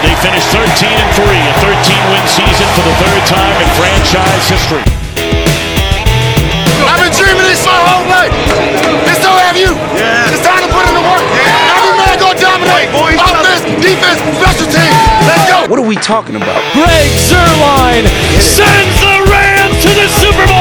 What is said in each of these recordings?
They finished 13 and 3, a 13 win season for the third time in franchise history. I've been dreaming this my whole life. And so have you. Yeah. It's time to put in the work. Yeah. Every man go dominate. Offense, defense, special teams. Let's go. What are we talking about? Greg Zuerlein sends the Rams to the Super Bowl.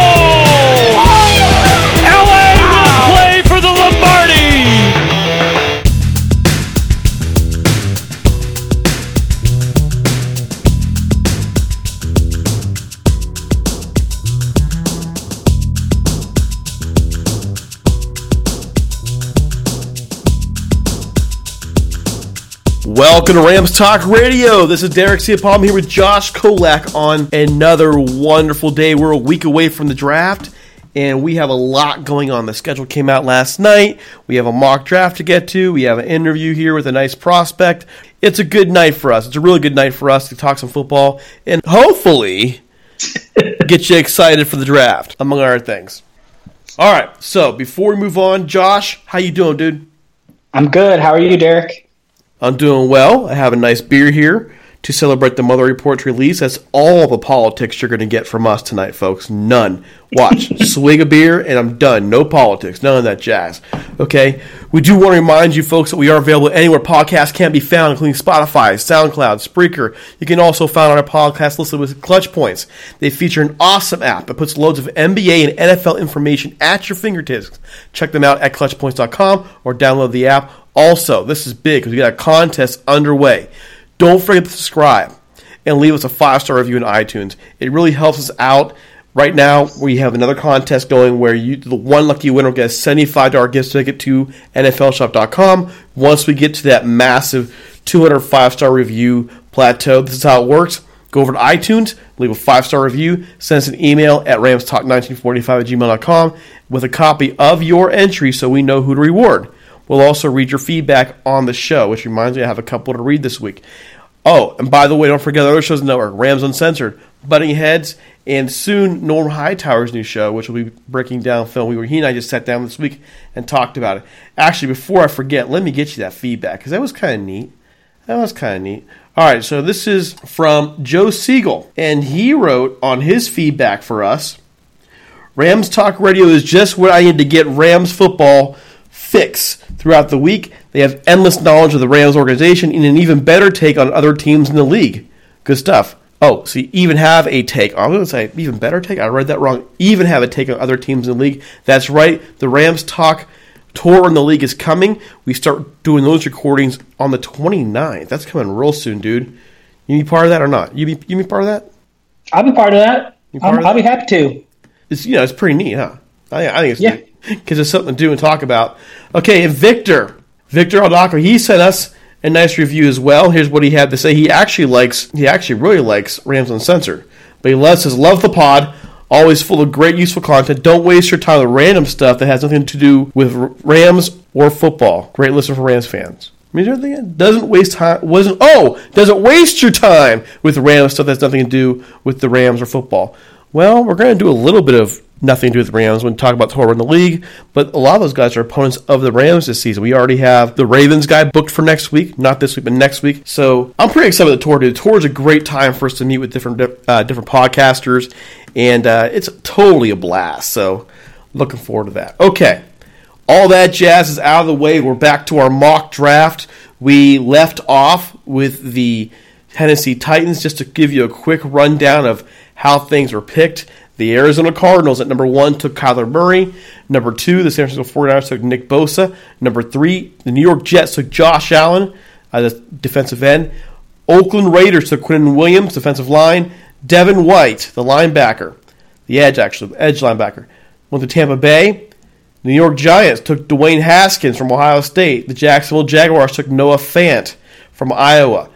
Welcome to Rams Talk Radio. This is Derek Ciapalm here with Josh Kolak on another wonderful day. We're a week away from the draft, and we have a lot going on. The schedule came out last night. We have a mock draft to get to. We have an interview here with a nice prospect. It's a good night for us. It's a really good night for us to talk some football and hopefully get you excited for the draft, among other things. All right. So before we move on, Josh, how you doing, dude? I'm good. How are you, Derek? I'm doing well. I have a nice beer here to celebrate the Mueller Report's release. That's all the politics you're going to get from us tonight, folks. None. Watch, swig a beer, and I'm done. No politics. None of that jazz. Okay? We do want to remind you, folks, that we are available anywhere podcasts can be found, including Spotify, SoundCloud, Spreaker. You can also find our podcast listed with Clutch Points. They feature an awesome app that puts loads of NBA and NFL information at your fingertips. Check them out at clutchpoints.com or download the app. Also, this is big because we got a contest underway. Don't forget to subscribe and leave us a five star review in iTunes. It really helps us out. Right now, we have another contest going where you, the one lucky winner gets a $75 gift ticket to NFLShop.com. Once we get to that massive 205 star review plateau, this is how it works. Go over to iTunes, leave a five star review, send us an email at ramstalk1945 at gmail.com with a copy of your entry so we know who to reward. We'll also read your feedback on the show, which reminds me I have a couple to read this week. Oh, and by the way, don't forget the other shows on the network Rams Uncensored, Butting Heads, and soon Norm Hightower's new show, which will be breaking down film. We were, he and I just sat down this week and talked about it. Actually, before I forget, let me get you that feedback because that was kind of neat. That was kind of neat. All right, so this is from Joe Siegel, and he wrote on his feedback for us Rams Talk Radio is just what I need to get Rams football fix throughout the week. They have endless knowledge of the Rams organization and an even better take on other teams in the league. Good stuff. Oh, so you even have a take. I was going to say even better take. I read that wrong. Even have a take on other teams in the league. That's right. The Rams Talk tour in the league is coming. We start doing those recordings on the 29th. That's coming real soon, dude. You be part of that or not? You be you be part of that? I'll be part of that. Part of I'll that? be happy to. It's you know it's pretty neat, huh? I, I think it's Yeah. neat because it's something to do and talk about. Okay, and Victor, Victor Aldacco, he sent us a nice review as well. Here's what he had to say. He actually likes, he actually really likes Rams Uncensored, but he loves says love the pod. Always full of great, useful content. Don't waste your time with random stuff that has nothing to do with Rams or football. Great listen for Rams fans. I mean, doesn't waste time. Wasn't oh, doesn't waste your time with random stuff that's nothing to do with the Rams or football. Well, we're going to do a little bit of nothing to do with the Rams when we talk about tour in the league, but a lot of those guys are opponents of the Rams this season. We already have the Ravens guy booked for next week, not this week, but next week. So I'm pretty excited with the tour. Dude. The tour is a great time for us to meet with different uh, different podcasters, and uh, it's totally a blast. So looking forward to that. Okay. All that jazz is out of the way. We're back to our mock draft. We left off with the Tennessee Titans. Just to give you a quick rundown of how things were picked. The Arizona Cardinals at number one took Kyler Murray. Number two, the San Francisco 49ers took Nick Bosa. Number three, the New York Jets took Josh Allen, uh, the defensive end. Oakland Raiders took Quinnen Williams, defensive line. Devin White, the linebacker, the edge actually, edge linebacker, went to Tampa Bay. New York Giants took Dwayne Haskins from Ohio State. The Jacksonville Jaguars took Noah Fant from Iowa.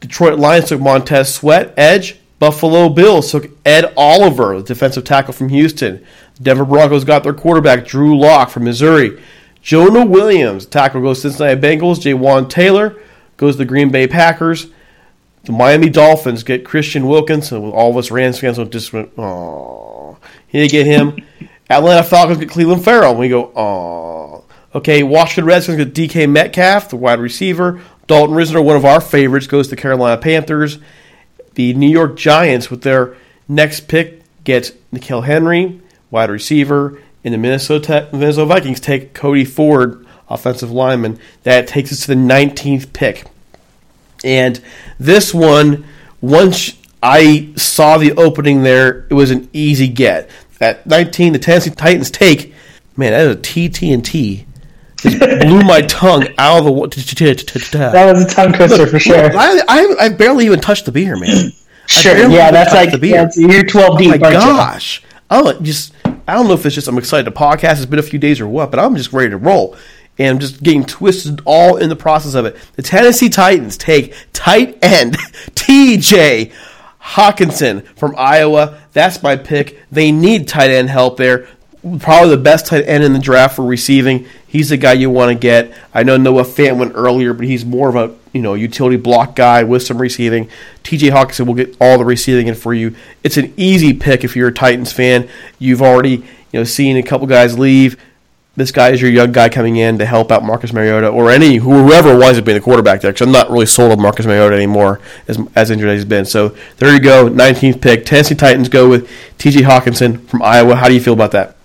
Detroit Lions took Montez Sweat, edge. Buffalo Bills took Ed Oliver, the defensive tackle from Houston. Denver Broncos got their quarterback, Drew Lock from Missouri. Jonah Williams, tackle goes to Cincinnati Bengals. Jawaan Taylor goes to the Green Bay Packers. The Miami Dolphins get Christian Wilkins. And all of us Rams fans will just went, oh. He get him. Atlanta Falcons get Clelin Ferrell. And we go, oh. Okay, Washington Redskins get DK Metcalf, the wide receiver. Dalton Risner, one of our favorites, goes to Carolina Panthers. The New York Giants, with their next pick, get N'Keal Henry, wide receiver. And the Minnesota, Minnesota Vikings take Cody Ford, offensive lineman. That takes us to the 19th pick. And this one, once I saw the opening there, it was an easy get. At 19, the Tennessee Titans take, man, that is a TT&T. Just blew my tongue out of the. That was a tongue twister for sure. I, I, I barely even touched the beer, man. Sure, yeah, that's like the beer. that's, you're 12 deep. Oh my you? gosh! Oh, I just I don't know if it's just I'm excited. The podcast has been a few days or what, but I'm just ready to roll, and I'm just getting twisted all in the process of it. The Tennessee Titans take tight end T.J. Hockenson from Iowa. That's my pick. They need tight end help there. Probably the best tight end in the draft for receiving. He's the guy you want to get. I know Noah Fant went earlier, but he's more of a you know utility block guy with some receiving. T.J. Hockenson will get all the receiving in for you. It's an easy pick if you're a Titans fan. You've already you know seen a couple guys leave. This guy is your young guy coming in to help out Marcus Mariota or any whoever winds up being the quarterback there. Because I'm not really sold on Marcus Mariota anymore as as injured as he's been. So there you go, 19th pick. Tennessee Titans go with T.J. Hockenson from Iowa. How do you feel about that?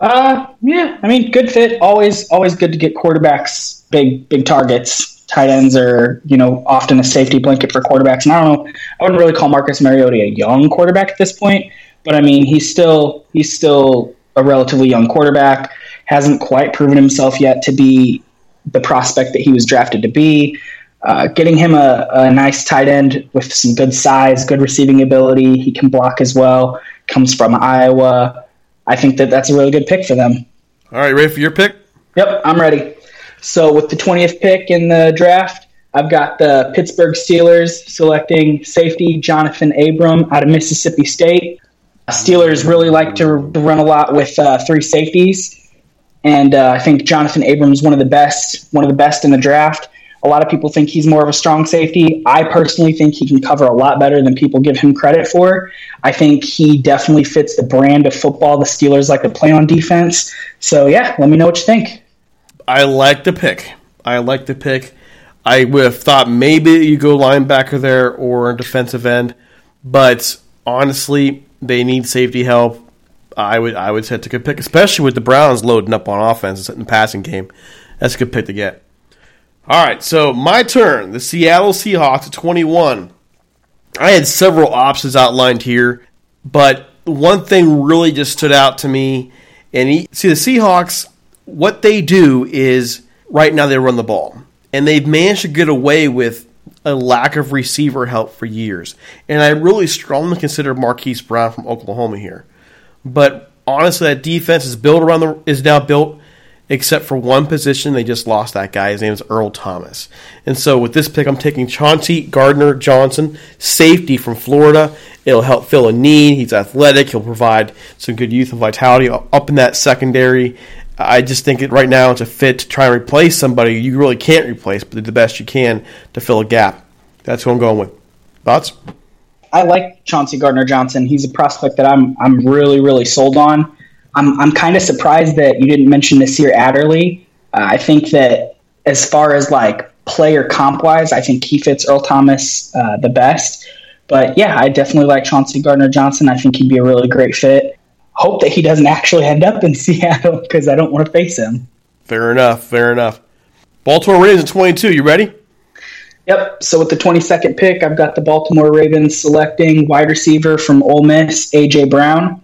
Uh, yeah. I mean, good fit. Always, always good to get quarterbacks big, big targets. Tight ends are, you know, often a safety blanket for quarterbacks. And I don't know. I wouldn't really call Marcus Mariota a young quarterback at this point, but I mean, he's still he's still a relatively young quarterback. Hasn't quite proven himself yet to be the prospect that he was drafted to be. Uh, getting him a, a nice tight end with some good size, good receiving ability. He can block as well. Comes from Iowa. I think that that's a really good pick for them. All right, ready for your pick? Yep, I'm ready. So with the 20th pick in the draft, I've got the Pittsburgh Steelers selecting safety Jonathan Abram out of Mississippi State. Steelers really like to run a lot with uh, three safeties, and uh, I think Jonathan Abram is one of the best, one of the best in the draft. A lot of people think he's more of a strong safety. I personally think he can cover a lot better than people give him credit for. I think he definitely fits the brand of football the Steelers like to play on defense. So, yeah, let me know what you think. I like the pick. I like the pick. I would have thought maybe you go linebacker there or defensive end, but honestly, they need safety help. I would I would say it's a good pick, especially with the Browns loading up on offense in the passing game. That's a good pick to get. All right, so my turn. The Seattle Seahawks at 21. I had several options outlined here, but one thing really just stood out to me. And he, see, the Seahawks, what they do is right now they run the ball, and they've managed to get away with a lack of receiver help for years. And I really strongly consider Marquise Brown from Oklahoma here. But honestly, that defense is built around the is now built except for one position. They just lost that guy. His name is Earl Thomas. And so with this pick, I'm taking Chauncey Gardner Johnson, safety from Florida. It'll help fill a need. He's athletic. He'll provide some good youth and vitality up in that secondary. I just think it right now it's a fit to try and replace somebody you really can't replace, but do the best you can to fill a gap. That's who I'm going with. Thoughts? I like Chauncey Gardner Johnson. He's a prospect that I'm I'm really really sold on. I'm I'm kind of surprised that you didn't mention Nasir Adderley. Uh, I think that as far as like player comp wise, I think he fits Earl Thomas uh, the best. But yeah, I definitely like Chauncey Gardner Johnson. I think he'd be a really great fit. Hope that he doesn't actually end up in Seattle because I don't want to face him. Fair enough. Fair enough. Baltimore Ravens at 22. You ready? Yep. So with the 22nd pick, I've got the Baltimore Ravens selecting wide receiver from Ole Miss, AJ Brown.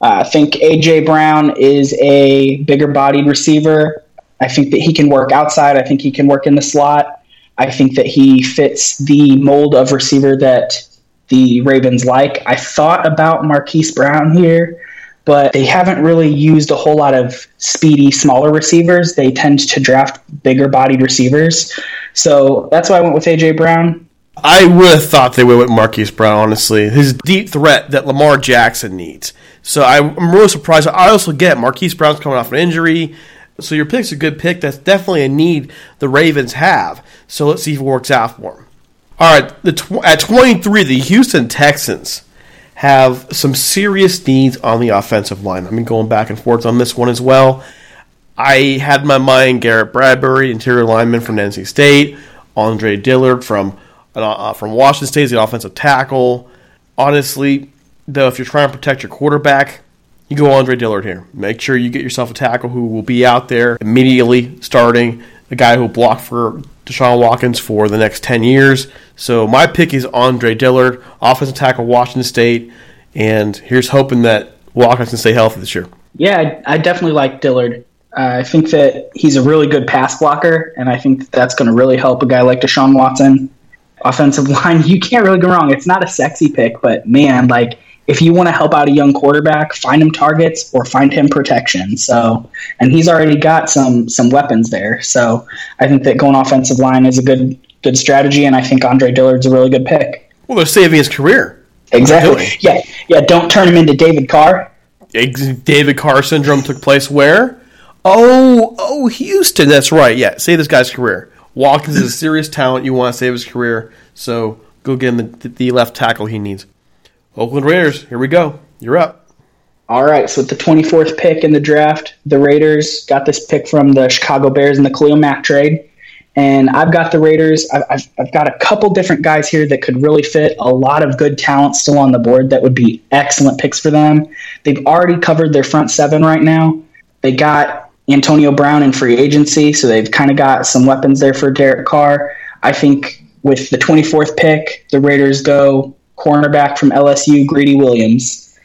Uh, I think AJ Brown is a bigger bodied receiver. I think that he can work outside. I think he can work in the slot. I think that he fits the mold of receiver that the Ravens like. I thought about Marquise Brown here, but they haven't really used a whole lot of speedy, smaller receivers. They tend to draft bigger bodied receivers. So that's why I went with AJ Brown. I would have thought they would with Marquise Brown, honestly. His deep threat that Lamar Jackson needs. So I'm really surprised. I also get Marquise Brown's coming off an injury. So your pick's a good pick. That's definitely a need the Ravens have. So let's see if it works out for them. All right, the tw- at 23, the Houston Texans have some serious needs on the offensive line. I've been going back and forth on this one as well. I had my mind Garrett Bradbury, interior lineman from NC State, Andre Dillard from uh, from Washington State, the offensive tackle. Honestly, though, if you're trying to protect your quarterback, you go Andre Dillard here. Make sure you get yourself a tackle who will be out there immediately starting, a guy who will block for Deshaun Watkins for the next 10 years. So my pick is Andre Dillard, offensive tackle, Washington State, and here's hoping that Watkins can stay healthy this year. Yeah, I, I definitely like Dillard. Uh, I think that he's a really good pass blocker, and I think that that's going to really help a guy like Deshaun Watson. Offensive line, you can't really go wrong. It's not a sexy pick, but man, like if you want to help out a young quarterback, find him targets or find him protection. So, and he's already got some some weapons there. So, I think that going offensive line is a good good strategy, and I think Andre Dillard's a really good pick. Well, they're saving his career. Exactly. Yeah, yeah. Don't turn him into David Carr. David Carr syndrome took place where? Oh, oh, Houston. That's right. Yeah, save this guy's career. Watkins is a serious talent. You want to save his career, so go get him the, the left tackle he needs. Oakland Raiders. Here we go. You're up. All right. So with the 24th pick in the draft, the Raiders got this pick from the Chicago Bears in the Khalil Mack trade. And I've got the Raiders. I've, I've, I've got a couple different guys here that could really fit. A lot of good talent still on the board that would be excellent picks for them. They've already covered their front seven right now. They got Antonio Brown in free agency, so they've kind of got some weapons there for Derek Carr. I think with the 24th pick, the Raiders go cornerback from LSU, Greedy Williams.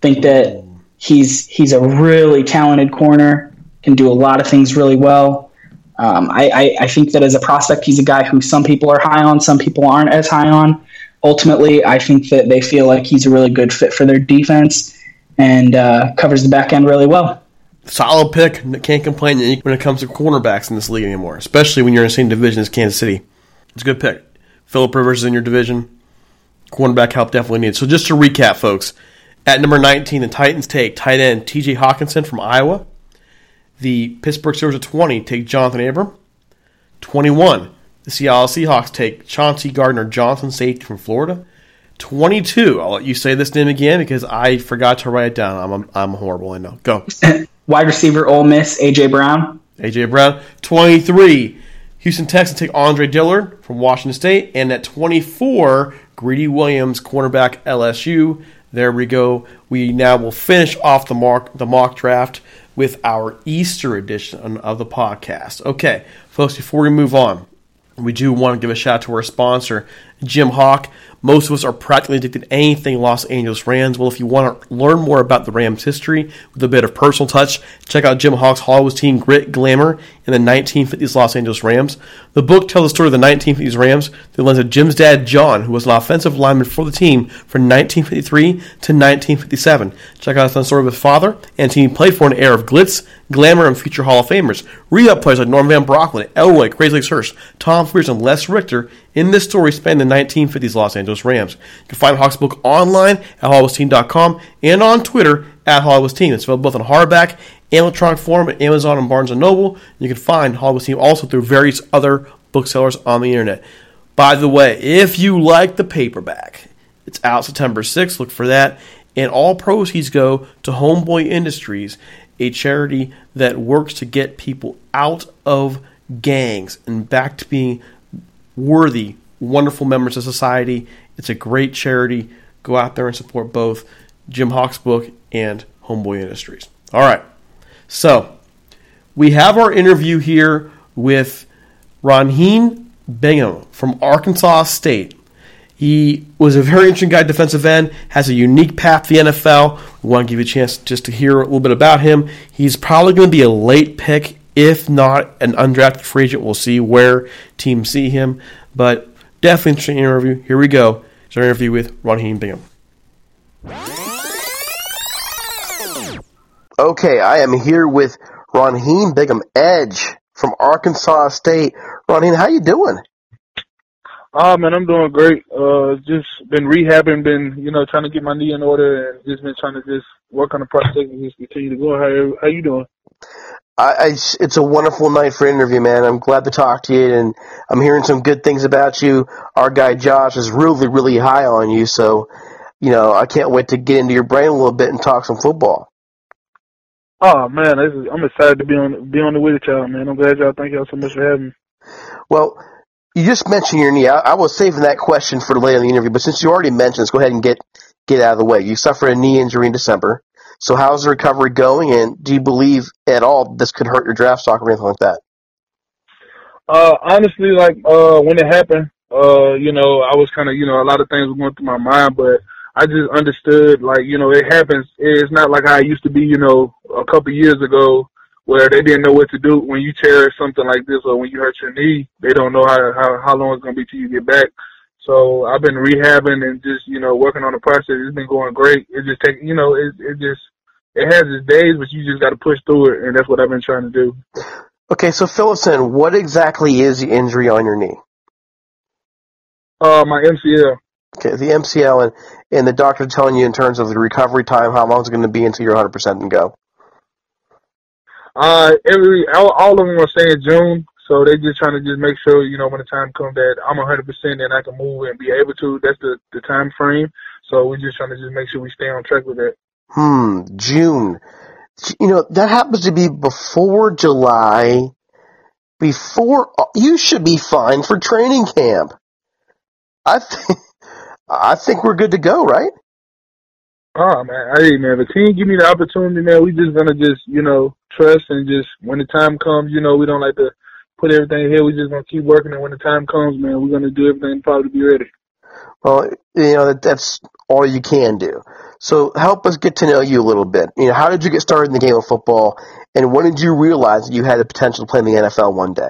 Think that he's he's a really talented corner, can do a lot of things really well. Um, I, I, I think that as a prospect, he's a guy who some people are high on, some people aren't as high on. Ultimately, I think that they feel like he's a really good fit for their defense and uh, covers the back end really well solid pick. Can't complain when it comes to cornerbacks in this league anymore, especially when you're in the same division as Kansas City. It's a good pick. Philip Rivers is in your division. Cornerback help definitely needed. So just to recap, folks, at number 19, the Titans take tight end T.J. Hockenson from Iowa. The Pittsburgh Steelers at 20 take Jonathan Abram. 21. The Seattle Seahawks take Chauncey Gardner Johnson, safety from Florida. 22. I'll let you say this name again because I forgot to write it down. I'm, I'm horrible. I know. Go. Wide receiver, Ole Miss, AJ Brown. AJ Brown. 23. Houston Texans take Andre Dillard from Washington State. And at 24, Greedy Williams, cornerback LSU. There we go. We now will finish off the mark the mock draft with our Easter edition of the podcast. Okay, folks, before we move on, we do want to give a shout out to our sponsor, Jim Hawk. Most of us are practically addicted to anything Los Angeles Rams. Well, if you want to learn more about the Rams' history with a bit of personal touch, check out Jim Hawk's Hollywood Team Grit, Glamour, in the 1950s Los Angeles Rams. The book tells the story of the 1950s Rams through the lens of Jim's dad, John, who was an offensive lineman for the team from 1953 to 1957. Check out the story of his father and team he played for an era of glitz, glamour, and future Hall of Famers. Read up players like Norm Van Brocklin, Elroy, Crazy Legs Hirsch, Tom Fears, and Les Richter in this story spanning the 1950s Los Angeles Rams. You can find Hawks' book online at HollywoodTeam.com and on Twitter at Hollywood Team. It's available both in hardback and electronic form at Amazon and Barnes & Noble. You can find Hollywood Team also through various other booksellers on the internet. By the way, if you like the paperback, it's out September 6th. Look for that. And all proceeds go to Homeboy Industries, a charity that works to get people out of gangs and back to being worthy, wonderful members of society. It's a great charity. Go out there and support both Jim Hawk's book and Homeboy Industries. All right. So, we have our interview here with Ronheen Bingham from Arkansas State. He was a very interesting guy, defensive end, has a unique path to the NFL. We want to give you a chance just to hear a little bit about him. He's probably going to be a late pick, if not an undrafted free agent. We'll see where teams see him. But definitely interesting interview. Here we go. It's our interview with Ron Ronheen Bingham. Okay, I am here with Ron Ronheen Bingham Edge from Arkansas State. Ronheen, how you doing? Oh man, I'm doing great. Uh, just been rehabbing, been you know trying to get my knee in order, and just been trying to just work on the process and just continue to go. How how you doing? I, I, it's a wonderful night for an interview, man. I'm glad to talk to you, and I'm hearing some good things about you. Our guy Josh is really, really high on you, so you know I can't wait to get into your brain a little bit and talk some football. Oh man, this is, I'm excited to be on be on the with y'all, man. I'm glad y'all. Thank y'all so much for having me. Well, you just mentioned your knee. I, I was saving that question for later in the interview, but since you already mentioned, let's go ahead and get get out of the way. You suffered a knee injury in December. So how's the recovery going, and do you believe at all this could hurt your draft stock or anything like that? Uh, honestly, like uh, when it happened, uh, you know, I was kind of, you know, a lot of things were going through my mind, but I just understood, like, you know, it happens. It's not like I used to be, you know, a couple years ago, where they didn't know what to do when you tear something like this or when you hurt your knee. They don't know how how, how long it's gonna be till you get back. So I've been rehabbing and just, you know, working on the process. It's been going great. It just take, you know, it it just it has its days, but you just got to push through it, and that's what I've been trying to do. Okay, so in. What exactly is the injury on your knee? Uh, my MCL. Okay, the MCL, and and the doctor telling you in terms of the recovery time, how long is it going to be until you're 100 percent and go? Uh, every all, all of them are saying June, so they just trying to just make sure you know when the time comes that I'm 100 percent and I can move and be able to. That's the the time frame. So we're just trying to just make sure we stay on track with that. Hmm, June. You know that happens to be before July. Before you should be fine for training camp. I think I think we're good to go, right? Oh man, hey man, the team give me the opportunity, man, we just gonna just you know trust and just when the time comes, you know, we don't like to put everything here. We just gonna keep working, and when the time comes, man, we're gonna do everything probably to be ready. Well, you know that, that's all you can do. So help us get to know you a little bit. You know, how did you get started in the game of football, and when did you realize you had the potential to play in the NFL one day?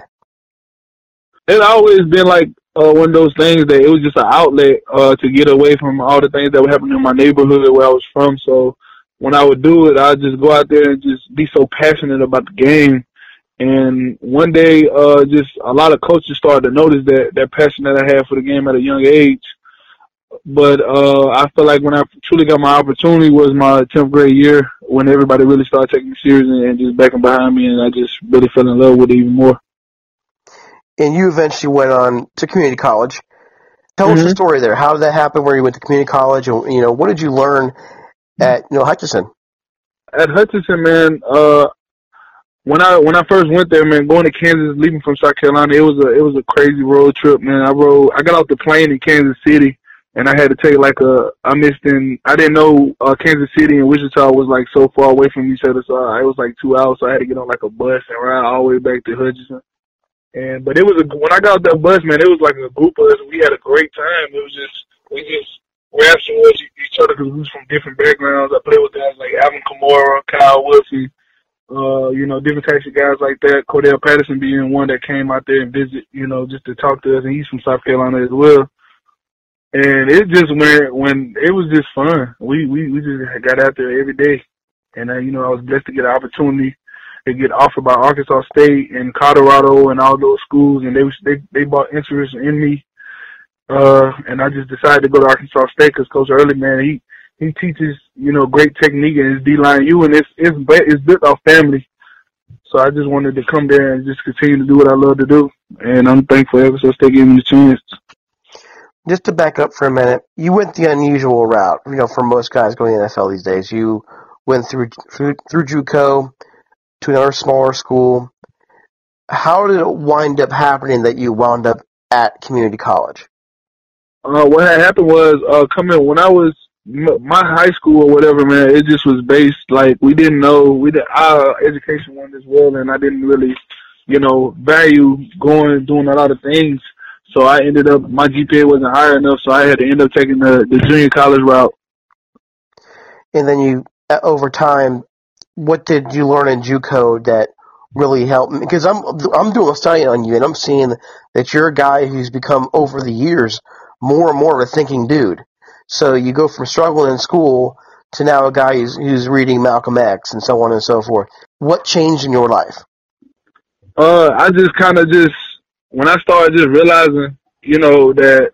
It's always been like uh, one of those things that it was just an outlet uh, to get away from all the things that were happening in my neighborhood where I was from. So when I would do it, I'd just go out there and just be so passionate about the game. And one day, uh, just a lot of coaches started to notice that that passion that I had for the game at a young age. But uh, I feel like when I truly got my opportunity was my 10th grade year when everybody really started taking me serious and, and just backing behind me, and I just really fell in love with it even more. and you eventually went on to community college. Tell us Mhm. the story there. How did that happen? Where you went to community college, and you know what did you learn at you know Hutchinson? at Hutchinson, man, uh, when I when I first went there, man, going to Kansas, leaving from South Carolina, it was a it was a crazy road trip, man. I rode, I got off the plane in Kansas City, and I had to take like a, I missed in, I didn't know uh, Kansas City and Wichita was like so far away from each other, so I, it was like two hours, so I had to get on like a bus and ride all the way back to Hutchinson. And but it was a when I got that bus, man, it was like a group of us. We had a great time. It was just we just grabbed towards each other because we was from different backgrounds. I played with guys like Alvin Kamara, Kyle Wilson, uh, you know, different types of guys like that. Cordarrelle Patterson being one that came out there and visit, you know, just to talk to us, and he's from South Carolina as well. And it just went when it was just fun. We we we just got out there every day, and uh, you know, I was blessed to get an opportunity to get offered by Arkansas State and Colorado and all those schools, and they they they bought interest in me. Uh, and I just decided to go to Arkansas State because Coach Early, man, he he teaches you know great technique in his D line U, and it's it's it's built off family. So I just wanted to come there and just continue to do what I love to do, and I'm thankful Arkansas State gave me the chance. Just to back up for a minute, you went the unusual route. You know, for most guys going to the NFL these days, you went through through through JUCO to another smaller school. How did it wind up happening that you wound up at community college? Uh, what had happened was uh, coming when I was my high school or whatever, man. It just was based like we didn't know we did our education went as well, and I didn't really, you know, value going doing a lot of things. So I ended up my GPA wasn't high enough, so I had to end up taking the the junior college route. And then you, uh, over time, what did you learn in JUCO that really helped? Me? Because I'm I'm doing a study on you, and I'm seeing that you're a guy who's become over the years more and more of a thinking dude. So you go from struggling in school to now a guy who's, who's reading Malcolm X and so on and so forth. What changed in your life? Uh, I just kind of just when I started just realizing, you know, that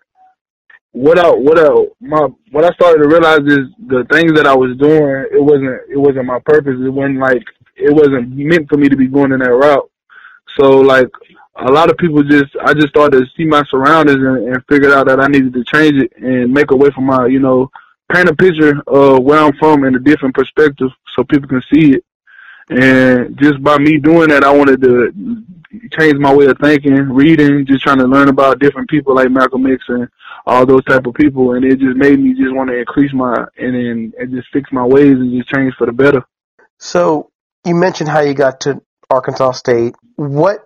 what I what I my what I started to realize is the things that I was doing, it wasn't it wasn't my purpose. It wasn't like it wasn't meant for me to be going in that route. So like a lot of people just I just started to see my surroundings and, and figured out that I needed to change it and make away from my you know paint a picture of where I'm from in a different perspective so people can see it. And just by me doing that, I wanted to change my way of thinking, reading, just trying to learn about different people like Malcolm X and all those type of people. And it just made me just want to increase my and and, and just fix my ways and just change for the better. So you mentioned how you got to Arkansas State. What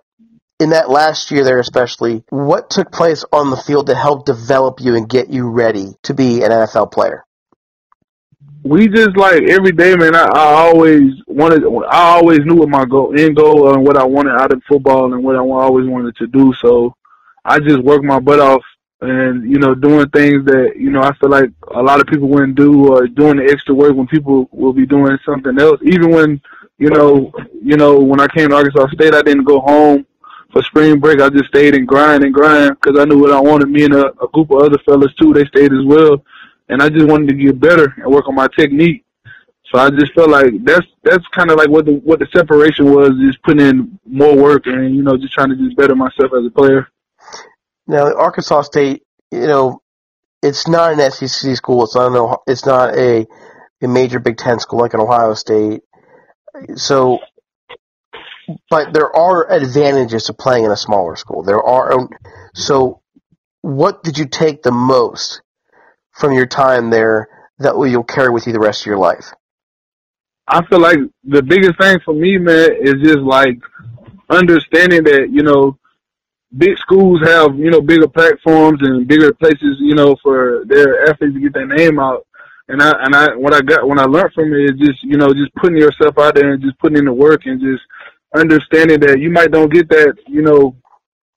in that last year there, especially, what took place on the field to help develop you and get you ready to be an NFL player? we just like every day, man. I, I always wanted, I always knew what my goal, end goal, and what I wanted out of football, and what I always wanted to do. So I just worked my butt off, and you know, doing things that you know I feel like a lot of people wouldn't do, or doing the extra work when people will be doing something else. Even when you know, you know, when I came to Arkansas State, I didn't go home for spring break. I just stayed and grind and grind because I knew what I wanted. Me and a, a group of other fellas too, they stayed as well and I just wanted to get better and work on my technique. So I just felt like that's that's kind of like what the what the separation was, just putting in more work and you know just trying to just better myself as a player. Now, Arkansas State, you know, it's not an SEC school. It's not an, it's not a a major Big Ten school like an Ohio State. So, but there are advantages to playing in a smaller school. There are. Um, so, what did you take the most from your time there that you'll carry with you the rest of your life? I feel like the biggest thing for me, man, is just like understanding that you know big schools have you know bigger platforms and bigger places you know for their athletes to get their name out. And I and I what I got when I learned from it is just you know just putting yourself out there and just putting in the work and just understanding that you might don't get that you know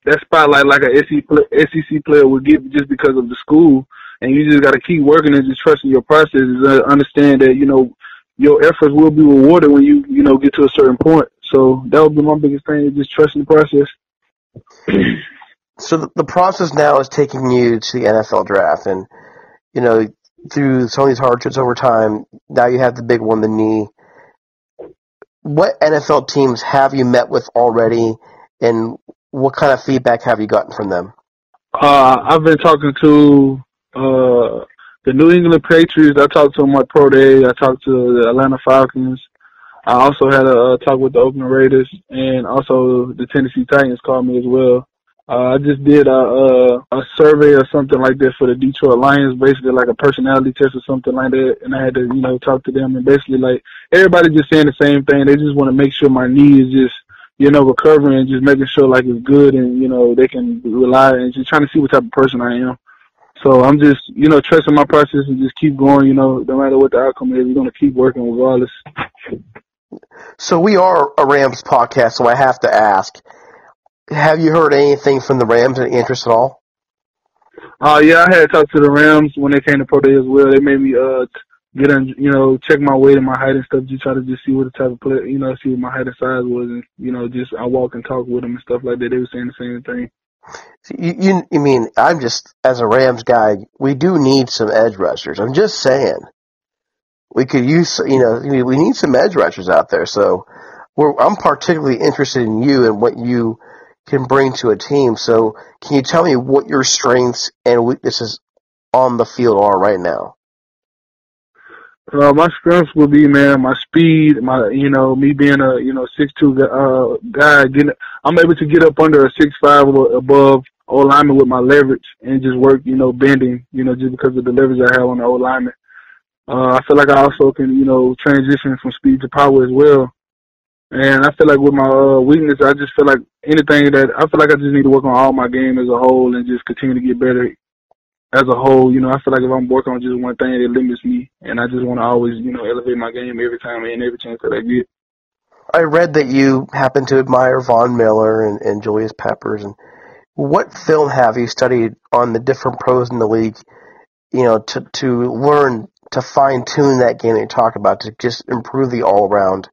that spotlight like a SEC player would get just because of the school. And you just got to keep working and just trusting your process. And uh, understand that you know your efforts will be rewarded when you you know get to a certain point. So that would be my biggest thing: is just trusting the process. so the, the process now is taking you to the NFL draft, and you know through some of these hardships over time. Now you have the big one, the knee. What NFL teams have you met with already, and what kind of feedback have you gotten from them? Uh, I've been talking to uh, the New England Patriots. I talked to them at Pro Day. I talked to the Atlanta Falcons. I also had a, uh talk with the Oakland Raiders, and also the Tennessee Titans called me as well. Uh, I just did a, a a survey or something like that for the Detroit Lions, basically like a personality test or something like that, and I had to you know talk to them and basically like everybody just saying the same thing. They just want to make sure my knee is just you know recovering and just making sure like it's good and you know they can rely and just trying to see what type of person I am. So I'm just you know trusting my process and just keep going. You know no matter what the outcome is, we're gonna keep working regardless. So we are a Rams podcast, so I have to ask: Have you heard anything from the Rams? Any interest at all? Uh, yeah, I had talked to the Rams when they came to pro day as well. They made me uh get in, you know, check my weight and my height and stuff. Just try to just see what the type of player, you know, see what my height and size was, and you know, just I walk and talk with them and stuff like that. They were saying the same thing. You, you, you mean I'm just as a Rams guy, we do need some edge rushers. I'm just saying, we could use, you know, we- we need some edge rushers out there. So, we're, I'm particularly interested in you and what you can bring to a team. So, can you tell me what your strengths and weaknesses on the field are right now? Uh, my strengths will be, man, my speed, my, you know, me being a, you know, six two uh, guy, getting, I'm able to get up under a six five or above O lineman with my leverage and just work, you know, bending, you know, just because of the leverage I have on the O lineman. Uh, I feel like I also can, you know, transition from speed to power as well. And I feel like with my uh, weakness, I just feel like anything that I feel like I just need to work on all my game as a whole and just continue to get better as a whole. You know, I feel like if I'm working on just one thing, it limits me, and I just want to always, you know, elevate my game every time and every chance that I get. I read that you happen to admire Von Miller and, and Julius Peppers. And what film have you studied on the different pros in the league? You know, to to learn to fine tune that game that you talk about to just improve the all around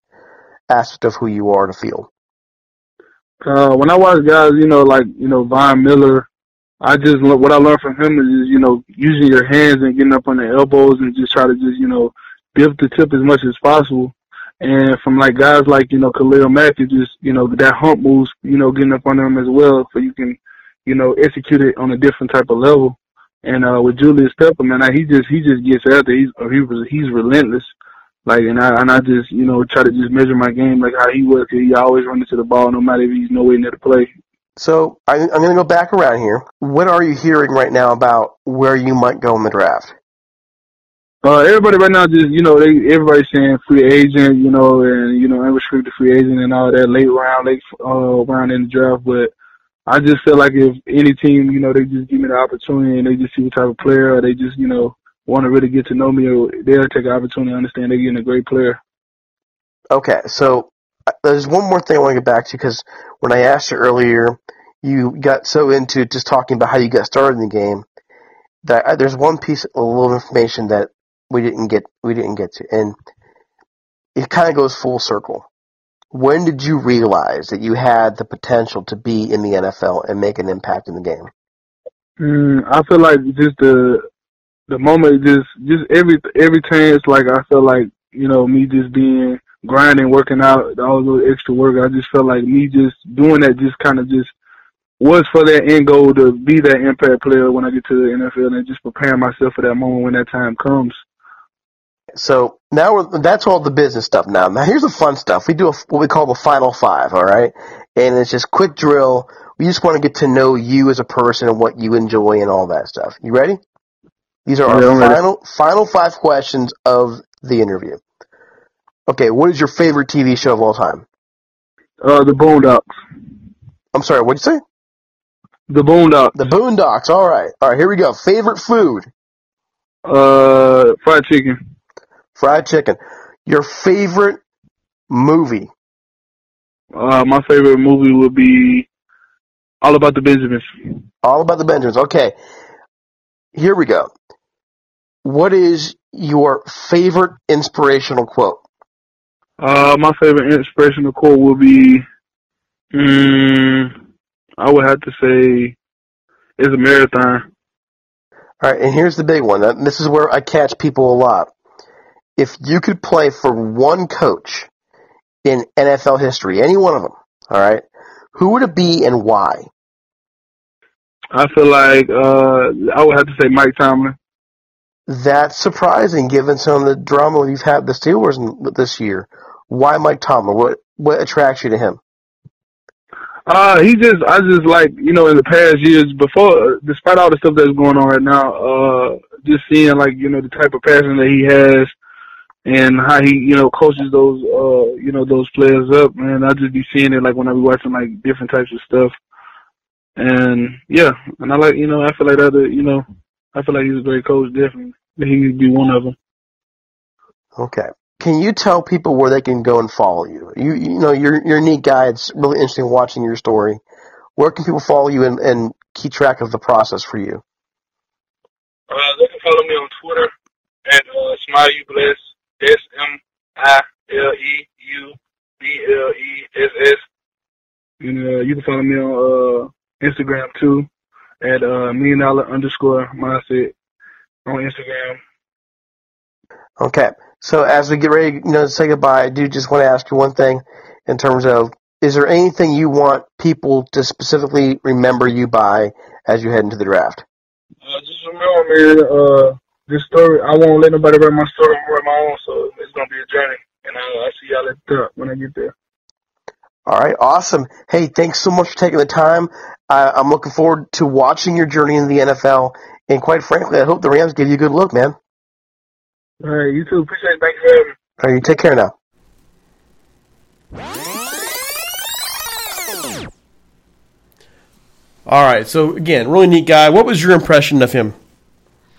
aspect of who you are to field. Uh, when I watch guys, you know, like you know Von Miller, I just what I learned from him is you know using your hands and getting up on the elbows and just try to just you know biff the tip as much as possible. And from like guys like you know Khalil Mack, is just you know that hump moves, you know, getting up on them as well, so you can you know execute it on a different type of level. And uh, with Julius Pepper, man, I, he just he just gets after. He's he was he's relentless. Like and I and I just you know try to just measure my game like how he was. He always run into the ball, no matter if he's nowhere near the play. So I, I'm going to go back around here. What are you hearing right now about where you might go in the draft? Uh, everybody right now just you know they everybody's saying free agent, you know, and you know unrestricted free agent and all that late round, late uh, round in the draft. But I just feel like if any team, you know, they just give me the opportunity and they just see what type of player, or they just you know want to really get to know me, or they'll take an opportunity to understand they're getting a great player. Okay, so uh, there's one more thing I want to get back to because when I asked you earlier, you got so into just talking about how you got started in the game that uh, there's one piece, a little information that we didn't get, we didn't get to, and it kind of goes full circle. When did you realize that you had the potential to be in the NFL and make an impact in the game? Mm, I feel like just the the moment, just just every every chance, like I felt like you know me just being grinding, working out, all the extra work. I just felt like me just doing that, just kind of just was for that end goal to be that impact player when I get to the NFL and just preparing myself for that moment when that time comes. So now we're, that's all the business stuff now. Now here's the fun stuff. We do a, what we call the final five, all right? And it's just quick drill. We just want to get to know you as a person and what you enjoy and all that stuff. You ready? These are our final final five questions of the interview. Okay, what is your favorite TV show of all time? Uh, the Boondocks. I'm sorry, what'd you say? The Boondocks. The Boondocks. All right, all right. Here we go. Favorite food? Uh, fried chicken. Fried chicken. Your favorite movie? Uh, my favorite movie would be All About the Benjamins. All about the Benjamins. Okay. Here we go. What is your favorite inspirational quote? Uh, my favorite inspirational quote would be, mm, I would have to say, it's a marathon. All right, and here's the big one. This is where I catch people a lot. If you could play for one coach in NFL history, any one of them, all right, who would it be and why? I feel like uh, I would have to say Mike Tomlin. That's surprising given some of the drama we've had the Steelers this year. Why Mike Tomlin? What what attracts you to him? Uh, he just, I just like, you know, in the past years before, despite all the stuff that's going on right now, uh, just seeing like, you know, the type of passion that he has and how he, you know, coaches those, uh, you know, those players up, man. I just be seeing it like when I be watching like different types of stuff. And yeah, and I like, you know, I feel like that, you know, I feel like he's a great coach, definitely. He could be one of them. Okay. Can you tell people where they can go and follow you? You you know you're you're a neat guy. It's really interesting watching your story. Where can people follow you and, and keep track of the process for you? Uh, they can follow me on Twitter at uh, Smile You Bless S M I L E U B L E S S. And uh, you can follow me on uh, Instagram too at uh, million dollar underscore mindset on Instagram. Okay. So as we get ready, you know, to say goodbye, I do just want to ask you one thing in terms of is there anything you want people to specifically remember you by as you head into the draft? Uh, just remember, man, uh, this story, I won't let nobody write my story, I'm write my own, so it's going to be a journey. And I, I see y'all at the top when I get there. All right, awesome. Hey, thanks so much for taking the time. Uh, I'm looking forward to watching your journey in the NFL, and quite frankly, I hope the Rams give you a good look, man. All right, you too. Appreciate it. Thanks you for having me. All right, you take care now. All right. So again, really neat guy. What was your impression of him?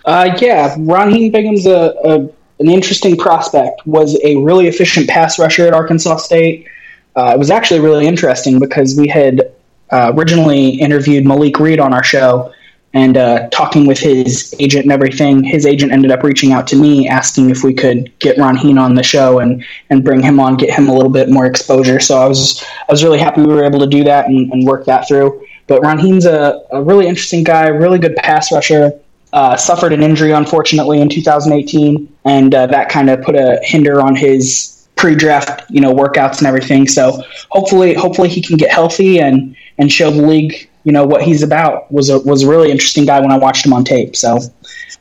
Uh, yeah, Ronheen Bingham's a, a an interesting prospect. Was a really efficient pass rusher at Arkansas State. Uh, it was actually really interesting because we had uh, originally interviewed Malik Reed on our show, and uh, talking with his agent and everything, his agent ended up reaching out to me asking if we could get Ronheen on the show and and bring him on, get him a little bit more exposure. So I was I was really happy we were able to do that and, and work that through. But Ronheen's a, a really interesting guy, really good pass rusher. Uh, suffered an injury unfortunately in 2018, and uh, that kind of put a hinder on his pre-draft, you know, workouts and everything. So hopefully, hopefully he can get healthy and and show the league, you know, what he's about. Was a was a really interesting guy when I watched him on tape. So